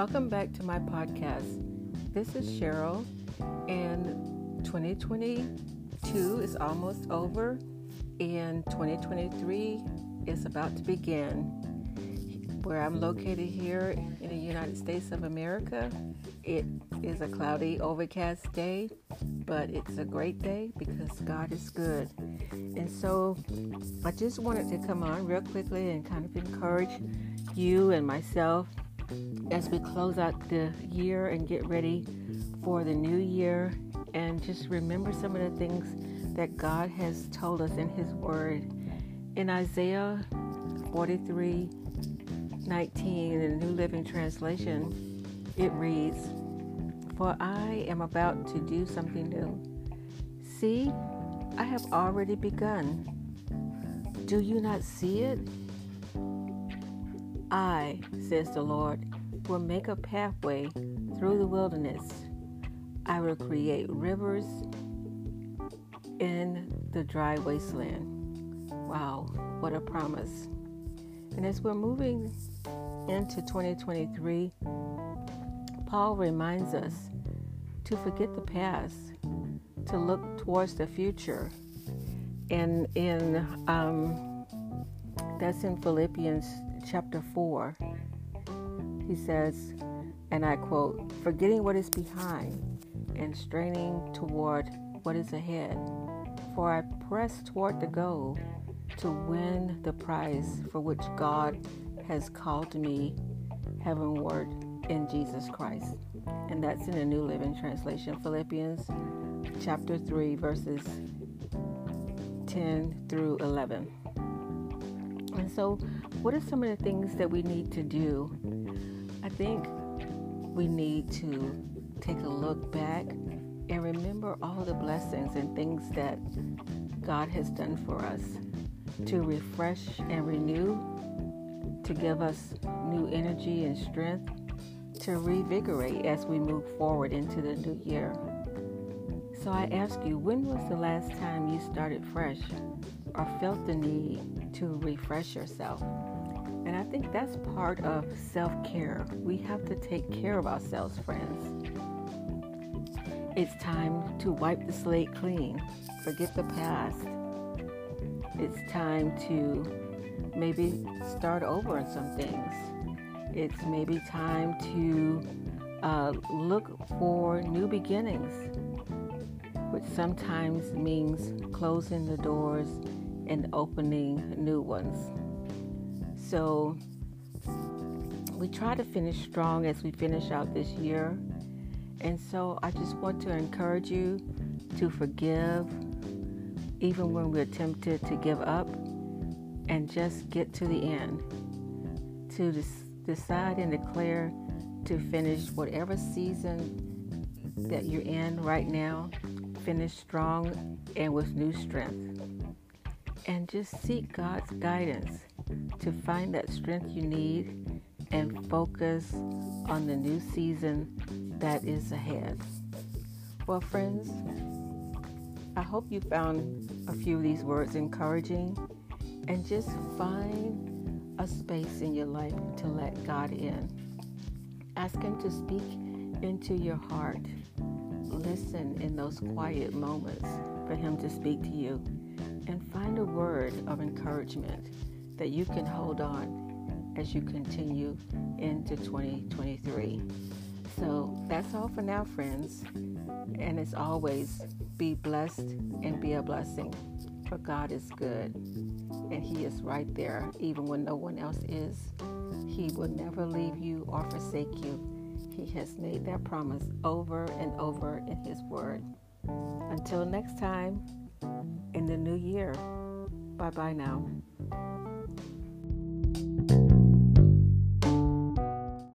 Welcome back to my podcast. This is Cheryl, and 2022 is almost over, and 2023 is about to begin. Where I'm located here in the United States of America, it is a cloudy, overcast day, but it's a great day because God is good. And so I just wanted to come on real quickly and kind of encourage you and myself as we close out the year and get ready for the new year and just remember some of the things that God has told us in His Word. In Isaiah 43 19, in the New Living Translation, it reads, For I am about to do something new. See, I have already begun. Do you not see it? I, says the Lord, will make a pathway through the wilderness. I will create rivers in the dry wasteland. Wow, what a promise. And as we're moving into 2023, Paul reminds us to forget the past, to look towards the future. And in um, that's in Philippians chapter 4. He says, and I quote, forgetting what is behind and straining toward what is ahead. For I press toward the goal to win the prize for which God has called me heavenward in Jesus Christ. And that's in the New Living Translation, Philippians chapter 3, verses 10 through 11. And so, what are some of the things that we need to do? I think we need to take a look back and remember all the blessings and things that God has done for us to refresh and renew, to give us new energy and strength, to revigorate as we move forward into the new year. So I ask you, when was the last time you started fresh or felt the need to refresh yourself? And I think that's part of self care. We have to take care of ourselves, friends. It's time to wipe the slate clean, forget the past. It's time to maybe start over on some things. It's maybe time to uh, look for new beginnings, which sometimes means closing the doors and opening new ones. So we try to finish strong as we finish out this year. And so I just want to encourage you to forgive, even when we're tempted to give up, and just get to the end. To des- decide and declare to finish whatever season that you're in right now, finish strong and with new strength. And just seek God's guidance to find that strength you need and focus on the new season that is ahead. Well, friends, I hope you found a few of these words encouraging and just find a space in your life to let God in. Ask Him to speak into your heart. Listen in those quiet moments for Him to speak to you and find a word of encouragement that you can hold on as you continue into 2023. So that's all for now, friends. And as always, be blessed and be a blessing. For God is good, and He is right there, even when no one else is. He will never leave you or forsake you. He has made that promise over and over in His Word. Until next time, in the new year, bye bye now.